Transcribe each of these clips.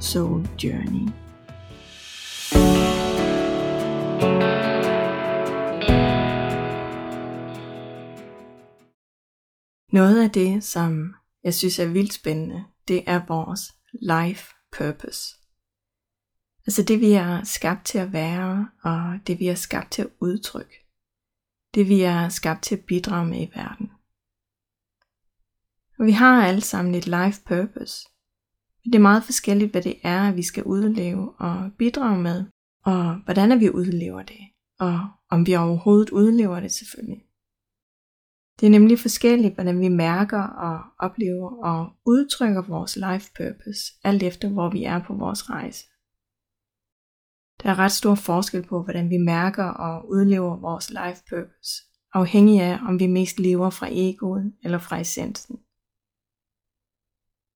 Soul Journey. Noget af det, som jeg synes er vildt spændende, det er vores life purpose. Altså det vi er skabt til at være, og det vi er skabt til at udtrykke. Det vi er skabt til at bidrage med i verden. Og vi har alle sammen et life purpose. Det er meget forskelligt, hvad det er, vi skal udleve og bidrage med, og hvordan er vi udlever det, og om vi overhovedet udlever det selvfølgelig. Det er nemlig forskelligt, hvordan vi mærker og oplever og udtrykker vores life purpose, alt efter hvor vi er på vores rejse. Der er ret stor forskel på, hvordan vi mærker og udlever vores life purpose, afhængig af, om vi mest lever fra egoet eller fra essensen.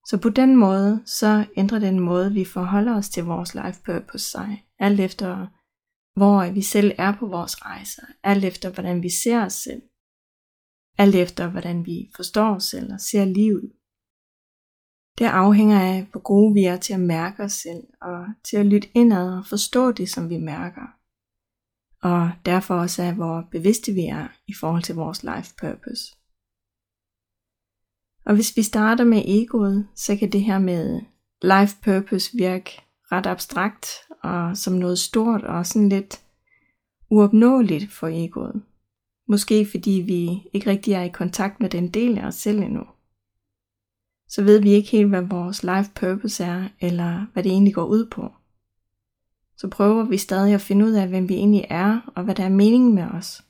Så på den måde, så ændrer den måde, vi forholder os til vores life purpose sig, alt efter hvor vi selv er på vores rejser, alt efter hvordan vi ser os selv, alt efter hvordan vi forstår os selv og ser livet. Det afhænger af, hvor gode vi er til at mærke os selv og til at lytte indad og forstå det, som vi mærker. Og derfor også af, hvor bevidste vi er i forhold til vores life purpose. Og hvis vi starter med egoet, så kan det her med life purpose virke ret abstrakt og som noget stort og sådan lidt uopnåeligt for egoet. Måske fordi vi ikke rigtig er i kontakt med den del af os selv endnu. Så ved vi ikke helt, hvad vores life purpose er, eller hvad det egentlig går ud på. Så prøver vi stadig at finde ud af, hvem vi egentlig er, og hvad der er meningen med os.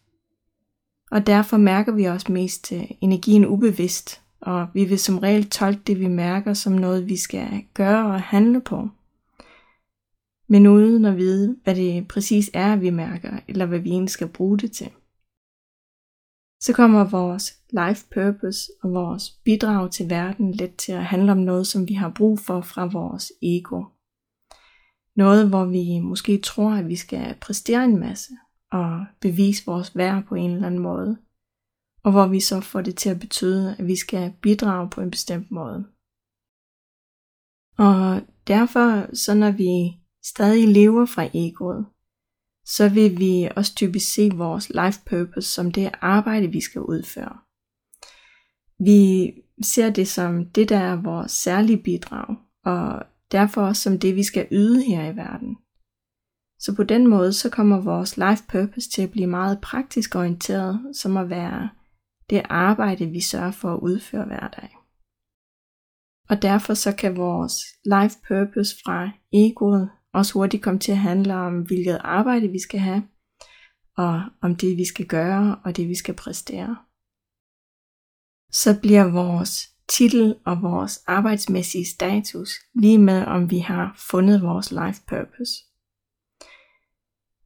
Og derfor mærker vi også mest energien ubevidst, og vi vil som regel tolke det, vi mærker, som noget, vi skal gøre og handle på. Men uden at vide, hvad det præcis er, vi mærker, eller hvad vi egentlig skal bruge det til. Så kommer vores life purpose og vores bidrag til verden let til at handle om noget, som vi har brug for fra vores ego. Noget, hvor vi måske tror, at vi skal præstere en masse og bevise vores værd på en eller anden måde og hvor vi så får det til at betyde, at vi skal bidrage på en bestemt måde. Og derfor, så når vi stadig lever fra egoet, så vil vi også typisk se vores life purpose som det arbejde, vi skal udføre. Vi ser det som det, der er vores særlige bidrag, og derfor også som det, vi skal yde her i verden. Så på den måde, så kommer vores life purpose til at blive meget praktisk orienteret, som at være det arbejde, vi sørger for at udføre hver dag. Og derfor så kan vores life purpose fra egoet også hurtigt komme til at handle om, hvilket arbejde vi skal have, og om det vi skal gøre, og det vi skal præstere. Så bliver vores titel og vores arbejdsmæssige status lige med, om vi har fundet vores life purpose.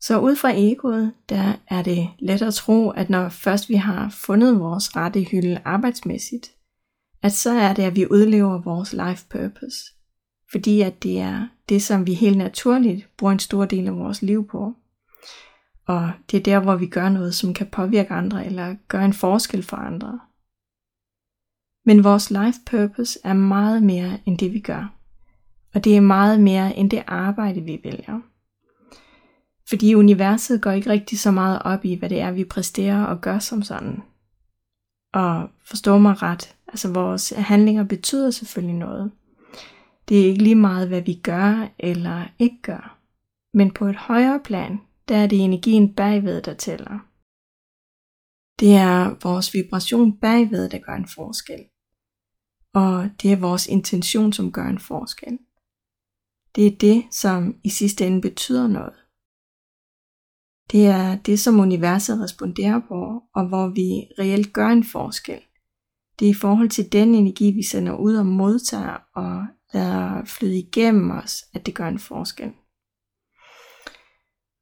Så ud fra egoet, der er det let at tro, at når først vi har fundet vores rette hylde arbejdsmæssigt, at så er det, at vi udlever vores life purpose. Fordi at det er det, som vi helt naturligt bruger en stor del af vores liv på. Og det er der, hvor vi gør noget, som kan påvirke andre, eller gøre en forskel for andre. Men vores life purpose er meget mere end det, vi gør. Og det er meget mere end det arbejde, vi vælger. Fordi universet går ikke rigtig så meget op i, hvad det er, vi præsterer og gør som sådan. Og forstå mig ret, altså vores handlinger betyder selvfølgelig noget. Det er ikke lige meget, hvad vi gør eller ikke gør. Men på et højere plan, der er det energien bagved, der tæller. Det er vores vibration bagved, der gør en forskel. Og det er vores intention, som gør en forskel. Det er det, som i sidste ende betyder noget. Det er det, som universet responderer på, og hvor vi reelt gør en forskel. Det er i forhold til den energi, vi sender ud og modtager, og lader flyde igennem os, at det gør en forskel.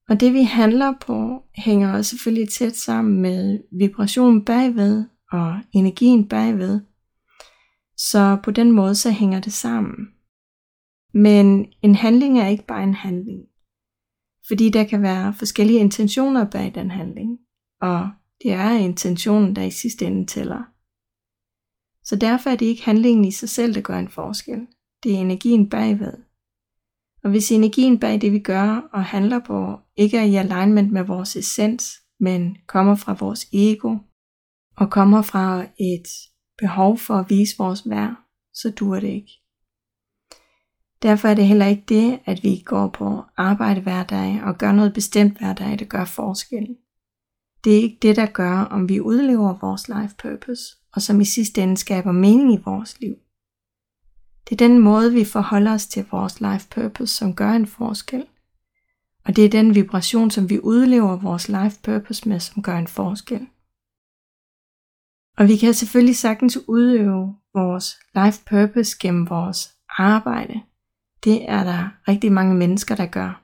Og det vi handler på, hænger også selvfølgelig tæt sammen med vibrationen bagved og energien bagved. Så på den måde så hænger det sammen. Men en handling er ikke bare en handling. Fordi der kan være forskellige intentioner bag den handling. Og det er intentionen, der i sidste ende tæller. Så derfor er det ikke handlingen i sig selv, der gør en forskel. Det er energien bagved. Og hvis energien bag det, vi gør og handler på, ikke er i alignment med vores essens, men kommer fra vores ego, og kommer fra et behov for at vise vores værd, så dur det ikke. Derfor er det heller ikke det, at vi går på arbejde hver dag og gør noget bestemt hver dag, der gør forskel. Det er ikke det, der gør, om vi udlever vores life purpose, og som i sidste ende skaber mening i vores liv. Det er den måde, vi forholder os til vores life purpose, som gør en forskel. Og det er den vibration, som vi udlever vores life purpose med, som gør en forskel. Og vi kan selvfølgelig sagtens udøve vores life purpose gennem vores arbejde. Det er der rigtig mange mennesker, der gør.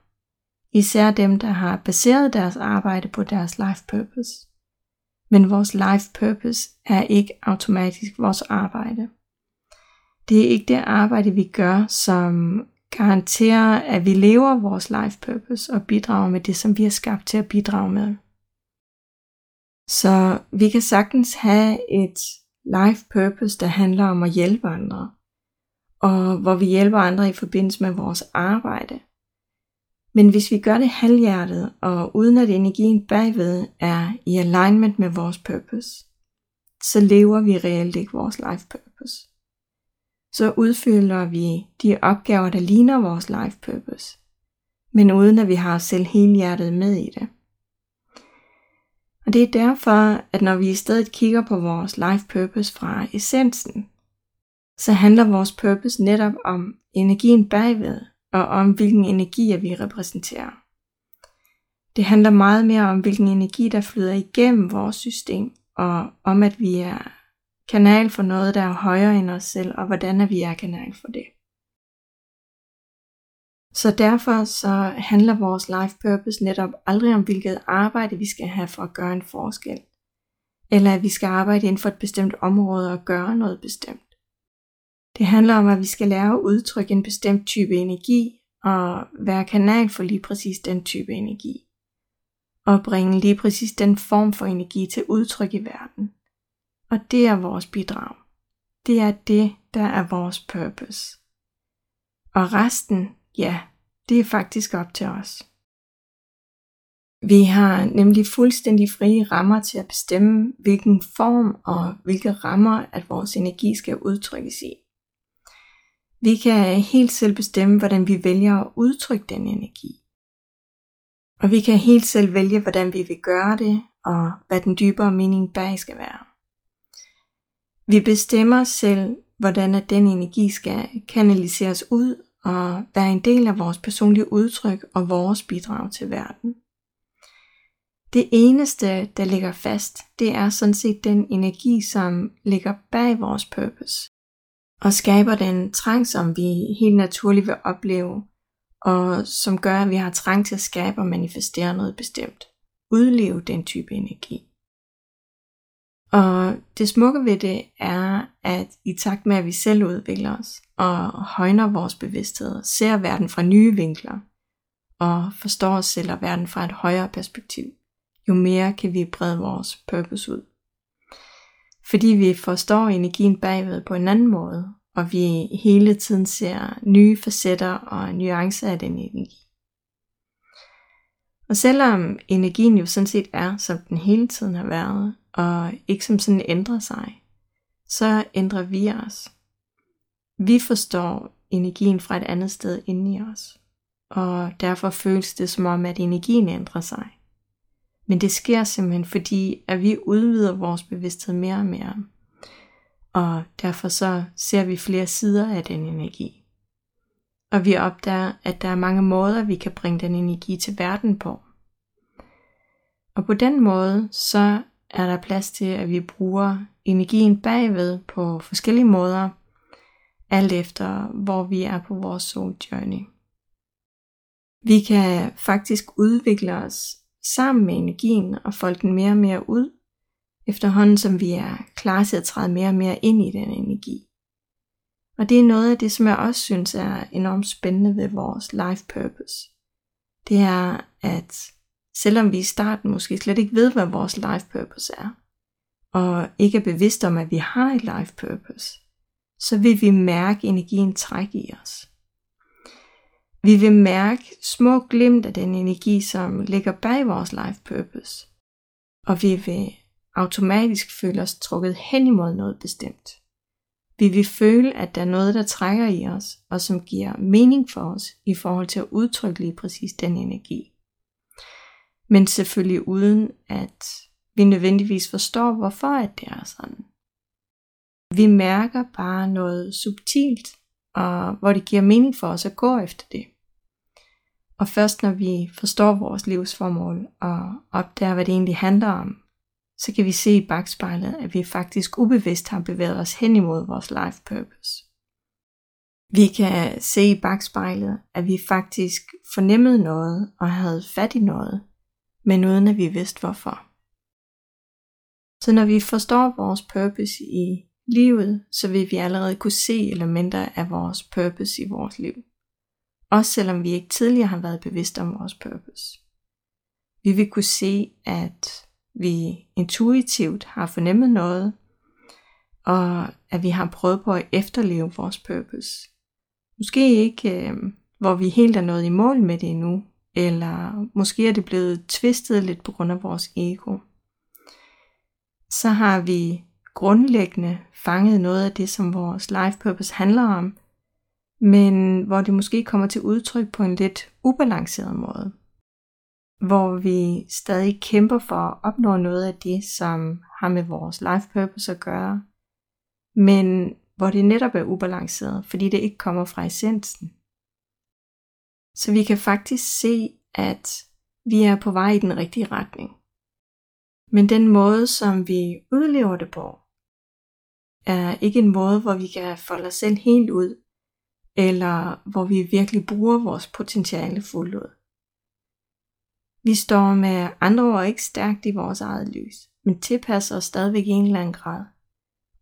Især dem, der har baseret deres arbejde på deres life purpose. Men vores life purpose er ikke automatisk vores arbejde. Det er ikke det arbejde, vi gør, som garanterer, at vi lever vores life purpose og bidrager med det, som vi er skabt til at bidrage med. Så vi kan sagtens have et life purpose, der handler om at hjælpe andre, og hvor vi hjælper andre i forbindelse med vores arbejde. Men hvis vi gør det halvhjertet, og uden at energien bagved er i alignment med vores purpose, så lever vi reelt ikke vores life purpose. Så udfylder vi de opgaver, der ligner vores life purpose, men uden at vi har os selv helhjertet med i det. Og det er derfor, at når vi i stedet kigger på vores life purpose fra essensen, så handler vores purpose netop om energien bagved, og om hvilken energi vi repræsenterer. Det handler meget mere om hvilken energi der flyder igennem vores system, og om at vi er kanal for noget, der er højere end os selv, og hvordan er vi er kanal for det. Så derfor så handler vores life purpose netop aldrig om, hvilket arbejde vi skal have for at gøre en forskel. Eller at vi skal arbejde inden for et bestemt område og gøre noget bestemt. Det handler om, at vi skal lære at udtrykke en bestemt type energi og være kanal for lige præcis den type energi. Og bringe lige præcis den form for energi til udtryk i verden. Og det er vores bidrag. Det er det, der er vores purpose. Og resten, ja, det er faktisk op til os. Vi har nemlig fuldstændig frie rammer til at bestemme, hvilken form og hvilke rammer, at vores energi skal udtrykkes i. Vi kan helt selv bestemme, hvordan vi vælger at udtrykke den energi. Og vi kan helt selv vælge, hvordan vi vil gøre det, og hvad den dybere mening bag skal være. Vi bestemmer selv, hvordan at den energi skal kanaliseres ud og være en del af vores personlige udtryk og vores bidrag til verden. Det eneste, der ligger fast, det er sådan set den energi, som ligger bag vores purpose og skaber den trang, som vi helt naturligt vil opleve, og som gør, at vi har trang til at skabe og manifestere noget bestemt. Udleve den type energi. Og det smukke ved det er, at i takt med, at vi selv udvikler os og højner vores bevidsthed, ser verden fra nye vinkler og forstår os selv og verden fra et højere perspektiv, jo mere kan vi brede vores purpose ud fordi vi forstår energien bagved på en anden måde, og vi hele tiden ser nye facetter og nuancer af den energi. Og selvom energien jo sådan set er, som den hele tiden har været, og ikke som sådan ændrer sig, så ændrer vi os. Vi forstår energien fra et andet sted inde i os, og derfor føles det som om, at energien ændrer sig. Men det sker simpelthen fordi, at vi udvider vores bevidsthed mere og mere. Og derfor så ser vi flere sider af den energi. Og vi opdager, at der er mange måder, vi kan bringe den energi til verden på. Og på den måde, så er der plads til, at vi bruger energien bagved på forskellige måder. alt efter hvor vi er på vores soul journey. Vi kan faktisk udvikle os sammen med energien og folde den mere og mere ud, efterhånden som vi er klar til at træde mere og mere ind i den energi. Og det er noget af det, som jeg også synes er enormt spændende ved vores life purpose. Det er, at selvom vi i starten måske slet ikke ved, hvad vores life purpose er, og ikke er bevidste om, at vi har et life purpose, så vil vi mærke energien trække i os. Vi vil mærke små glimt af den energi, som ligger bag vores life purpose, og vi vil automatisk føle os trukket hen imod noget bestemt. Vi vil føle, at der er noget, der trækker i os, og som giver mening for os i forhold til at udtrykke lige præcis den energi. Men selvfølgelig uden at vi nødvendigvis forstår, hvorfor at det er sådan. Vi mærker bare noget subtilt, og hvor det giver mening for os at gå efter det. Og først når vi forstår vores livsformål og opdager, hvad det egentlig handler om, så kan vi se i bagspejlet, at vi faktisk ubevidst har bevæget os hen imod vores life purpose. Vi kan se i bagspejlet, at vi faktisk fornemmede noget og havde fat i noget, men uden at vi vidste hvorfor. Så når vi forstår vores purpose i livet, så vil vi allerede kunne se elementer af vores purpose i vores liv. Også selvom vi ikke tidligere har været bevidste om vores purpose. Vi vil kunne se, at vi intuitivt har fornemmet noget, og at vi har prøvet på at efterleve vores purpose. Måske ikke, øh, hvor vi helt er nået i mål med det endnu, eller måske er det blevet tvistet lidt på grund af vores ego. Så har vi grundlæggende fanget noget af det, som vores life purpose handler om, men hvor det måske kommer til udtryk på en lidt ubalanceret måde hvor vi stadig kæmper for at opnå noget af det, som har med vores life purpose at gøre, men hvor det netop er ubalanceret, fordi det ikke kommer fra essensen. Så vi kan faktisk se, at vi er på vej i den rigtige retning. Men den måde, som vi udlever det på, er ikke en måde, hvor vi kan folde os selv helt ud, eller hvor vi virkelig bruger vores potentiale fuldt ud. Vi står med andre ord ikke stærkt i vores eget lys, men tilpasser os stadigvæk i en eller anden grad.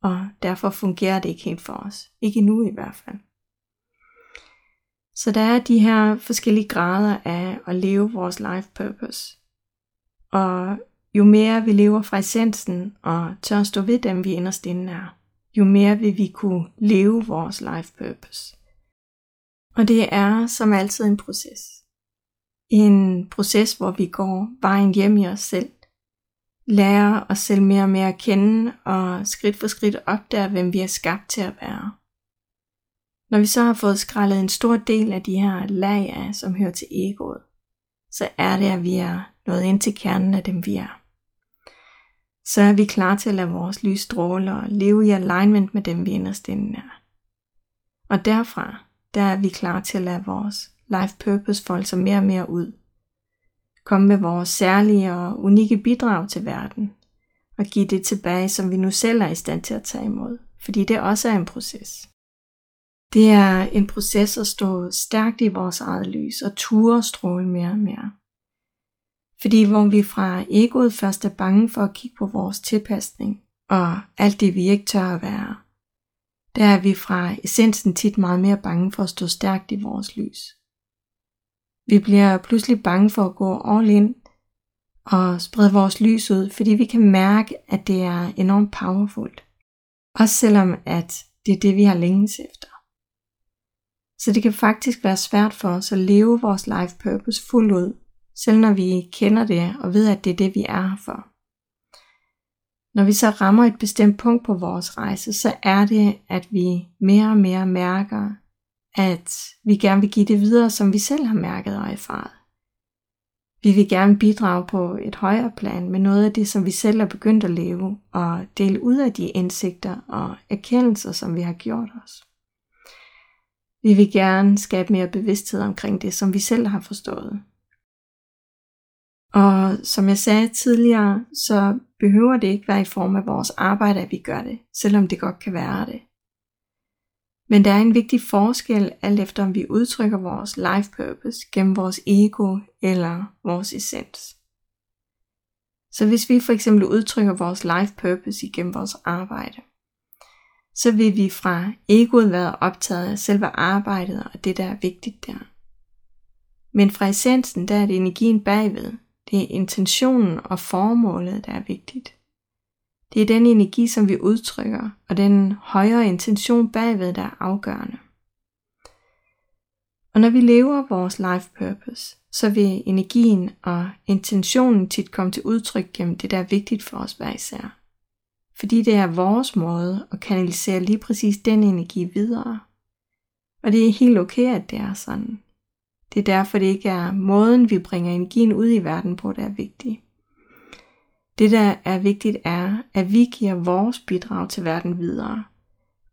Og derfor fungerer det ikke helt for os. Ikke nu i hvert fald. Så der er de her forskellige grader af at leve vores life purpose. Og jo mere vi lever fra essensen og tør stå ved dem, vi inderst inde er, jo mere vil vi kunne leve vores life purpose. Og det er som altid en proces. En proces, hvor vi går vejen hjem i os selv. Lærer os selv mere og mere at kende og skridt for skridt opdager, hvem vi er skabt til at være. Når vi så har fået skrællet en stor del af de her lag af, som hører til egoet, så er det, at vi er nået ind til kernen af dem, vi er. Så er vi klar til at lade vores lys stråle og leve i alignment med dem, vi inderst inde er. Og derfra, der er vi klar til at lade vores life purpose folde sig mere og mere ud. Kom med vores særlige og unikke bidrag til verden, og give det tilbage, som vi nu selv er i stand til at tage imod, fordi det også er en proces. Det er en proces at stå stærkt i vores eget lys og ture stråle mere og mere. Fordi hvor vi fra egoet først er bange for at kigge på vores tilpasning og alt det vi ikke tør at være, der er vi fra essensen tit meget mere bange for at stå stærkt i vores lys. Vi bliver pludselig bange for at gå all in og sprede vores lys ud, fordi vi kan mærke, at det er enormt powerfult. Også selvom at det er det, vi har længes efter. Så det kan faktisk være svært for os at leve vores life purpose fuldt ud, selv når vi kender det og ved, at det er det, vi er her for. Når vi så rammer et bestemt punkt på vores rejse, så er det, at vi mere og mere mærker, at vi gerne vil give det videre, som vi selv har mærket og erfaret. Vi vil gerne bidrage på et højere plan med noget af det, som vi selv er begyndt at leve, og dele ud af de indsigter og erkendelser, som vi har gjort os. Vi vil gerne skabe mere bevidsthed omkring det, som vi selv har forstået. Og som jeg sagde tidligere, så behøver det ikke være i form af vores arbejde, at vi gør det, selvom det godt kan være det. Men der er en vigtig forskel, alt efter om vi udtrykker vores life purpose gennem vores ego eller vores essens. Så hvis vi for eksempel udtrykker vores life purpose igennem vores arbejde, så vil vi fra egoet være optaget af selve arbejdet og det, der er vigtigt der. Men fra essensen, der er det energien bagved. Det er intentionen og formålet, der er vigtigt. Det er den energi, som vi udtrykker, og den højere intention bagved, der er afgørende. Og når vi lever vores life purpose, så vil energien og intentionen tit komme til udtryk gennem det, der er vigtigt for os hver især. Fordi det er vores måde at kanalisere lige præcis den energi videre. Og det er helt okay, at det er sådan. Det er derfor, det ikke er måden, vi bringer energien ud i verden på, der er vigtigt. Det, der er vigtigt, er, at vi giver vores bidrag til verden videre,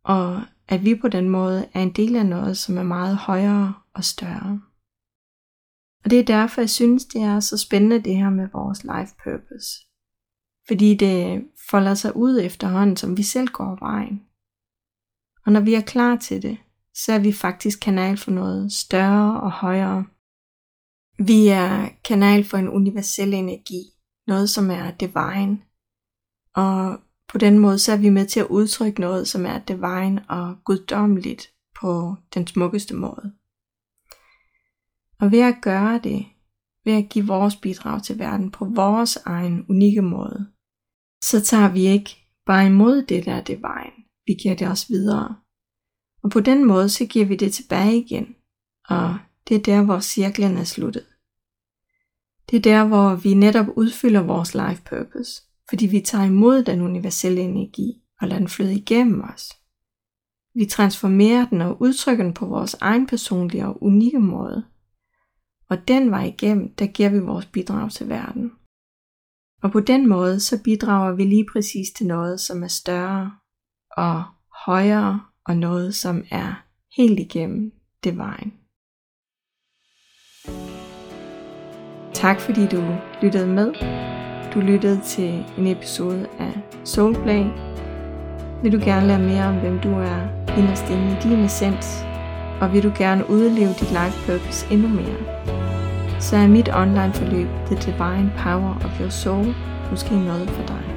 og at vi på den måde er en del af noget, som er meget højere og større. Og det er derfor, jeg synes, det er så spændende det her med vores life purpose. Fordi det folder sig ud efterhånden, som vi selv går vejen. Og når vi er klar til det, så er vi faktisk kanal for noget større og højere. Vi er kanal for en universel energi, noget som er divine. Og på den måde så er vi med til at udtrykke noget, som er divine og guddommeligt på den smukkeste måde. Og ved at gøre det, ved at give vores bidrag til verden på vores egen unikke måde, så tager vi ikke bare imod det der divine, vi giver det også videre. Og på den måde, så giver vi det tilbage igen, og det er der, hvor cirklen er sluttet. Det er der, hvor vi netop udfylder vores life purpose, fordi vi tager imod den universelle energi og lader den flyde igennem os. Vi transformerer den og udtrykker den på vores egen personlige og unikke måde. Og den vej igennem, der giver vi vores bidrag til verden. Og på den måde, så bidrager vi lige præcis til noget, som er større og højere og noget, som er helt igennem divine. Tak fordi du lyttede med. Du lyttede til en episode af Soulplay. Vil du gerne lære mere om, hvem du er inderst inde i din essens, og vil du gerne udleve dit life purpose endnu mere, så er mit online forløb The Divine Power of Your Soul måske noget for dig.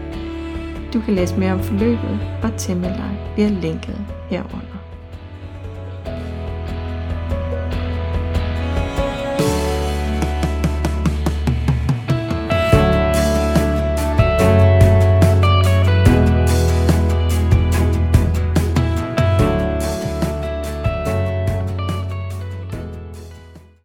Du kan læse mere om forløbet og tilmelde dig via linket herunder.